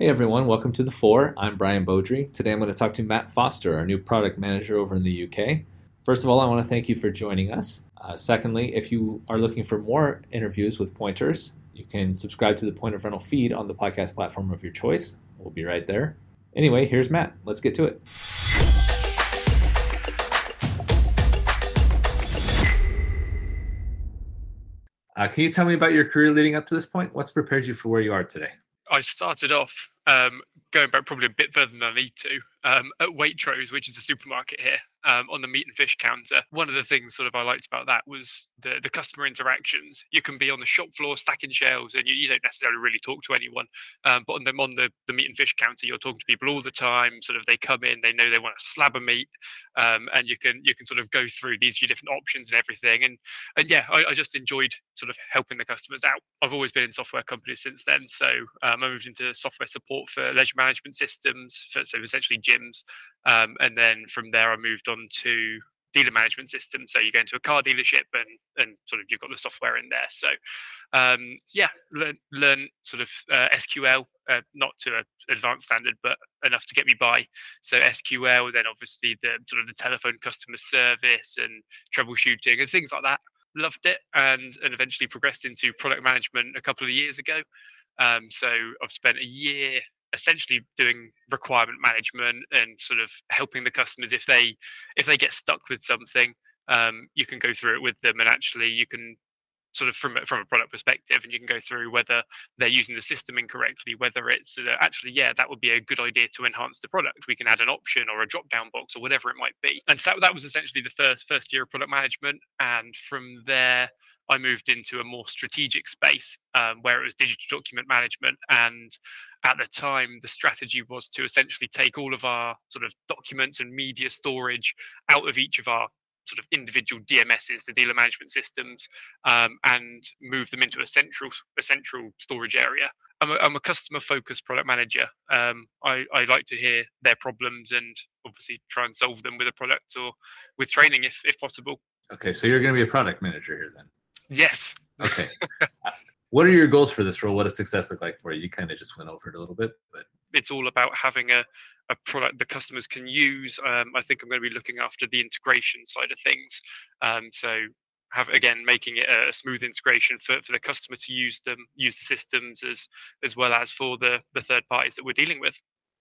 Hey everyone, welcome to The Four. I'm Brian Beaudry. Today I'm going to talk to Matt Foster, our new product manager over in the UK. First of all, I want to thank you for joining us. Uh, secondly, if you are looking for more interviews with pointers, you can subscribe to the Point of Rental feed on the podcast platform of your choice. We'll be right there. Anyway, here's Matt. Let's get to it. Uh, can you tell me about your career leading up to this point? What's prepared you for where you are today? I started off um, going back probably a bit further than I need to um, at Waitrose, which is a supermarket here, um, on the meat and fish counter. One of the things sort of I liked about that was the the customer interactions. You can be on the shop floor stacking shelves, and you, you don't necessarily really talk to anyone. Um, but on them on the, the meat and fish counter, you're talking to people all the time. Sort of they come in, they know they want a slab of meat, um, and you can you can sort of go through these different options and everything. And and yeah, I, I just enjoyed sort of helping the customers out. I've always been in software companies since then, so um, I moved into software support for leisure management systems, for, so essentially gyms. Um, and then from there, I moved on to dealer management systems. So you go into a car dealership and and sort of you've got the software in there. So um, yeah, learn learn sort of uh, SQL, uh, not to an advanced standard, but enough to get me by. So SQL, then obviously the sort of the telephone customer service and troubleshooting and things like that. Loved it and and eventually progressed into product management a couple of years ago. Um, so I've spent a year essentially doing requirement management and sort of helping the customers if they if they get stuck with something um, you can go through it with them and actually you can sort of from from a product perspective and you can go through whether they're using the system incorrectly whether it's uh, actually yeah that would be a good idea to enhance the product. We can add an option or a drop down box or whatever it might be. And so that, that was essentially the first first year of product management. And from there I moved into a more strategic space um, where it was digital document management. And at the time, the strategy was to essentially take all of our sort of documents and media storage out of each of our sort of individual DMSs, the dealer management systems, um, and move them into a central a central storage area. I'm a, I'm a customer focused product manager. Um, I, I like to hear their problems and obviously try and solve them with a product or with training if, if possible. Okay, so you're going to be a product manager here then. Yes. Okay. what are your goals for this role? What does success look like for you? You kind of just went over it a little bit, but it's all about having a, a product the customers can use. Um, I think I'm going to be looking after the integration side of things. Um, so have again making it a smooth integration for, for the customer to use them, use the systems as as well as for the the third parties that we're dealing with.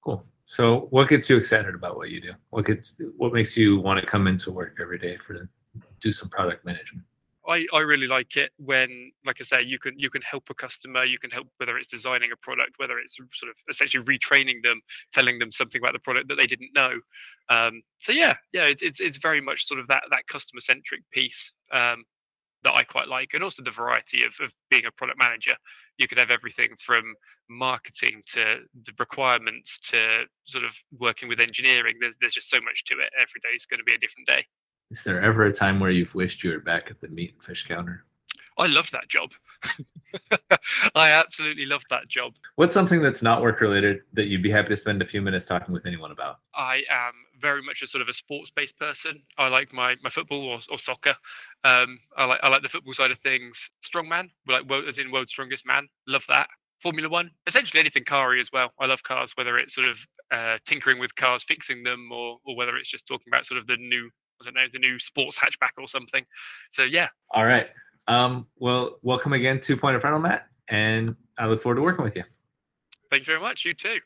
Cool. So what gets you excited about what you do? What gets what makes you want to come into work every day for do some product management? I, I really like it when, like I say, you can you can help a customer, you can help whether it's designing a product, whether it's sort of essentially retraining them, telling them something about the product that they didn't know. Um, so yeah, yeah, it's, it's it's very much sort of that that customer centric piece um, that I quite like, and also the variety of of being a product manager. You could have everything from marketing to the requirements to sort of working with engineering. There's there's just so much to it. Every day is going to be a different day. Is there ever a time where you've wished you were back at the meat and fish counter? I love that job. I absolutely love that job. What's something that's not work related that you'd be happy to spend a few minutes talking with anyone about? I am very much a sort of a sports based person. I like my, my football or, or soccer. Um, I like I like the football side of things. Strongman, like world, as in world's strongest man. Love that. Formula One, essentially anything car as well. I love cars, whether it's sort of uh, tinkering with cars, fixing them, or or whether it's just talking about sort of the new I don't know, the new sports hatchback or something. So yeah. All right. Um, well, welcome again to Point of Rental, Matt, and I look forward to working with you. Thank you very much. You too.